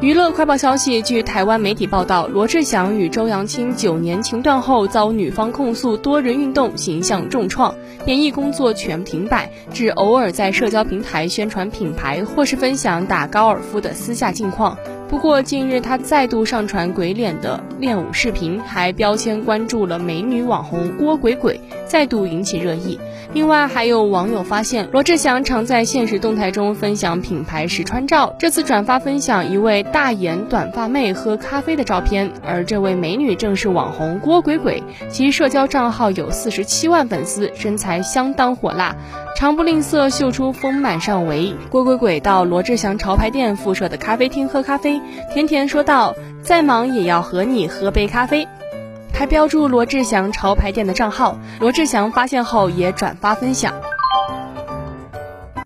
娱乐快报消息：据台湾媒体报道，罗志祥与周扬青九年情断后，遭女方控诉多人运动形象重创，演艺工作全停摆，只偶尔在社交平台宣传品牌或是分享打高尔夫的私下近况。不过近日他再度上传鬼脸的练舞视频，还标签关注了美女网红郭鬼鬼，再度引起热议。另外，还有网友发现罗志祥常在现实动态中分享品牌实穿照，这次转发分享一位大眼短发妹喝咖啡的照片，而这位美女正是网红郭鬼鬼，其社交账号有四十七万粉丝，身材相当火辣，常不吝啬秀出丰满上围。郭鬼鬼到罗志祥潮牌店附设的咖啡厅喝咖啡，甜甜说道：“再忙也要和你喝杯咖啡。”还标注罗志祥潮牌店的账号，罗志祥发现后也转发分享。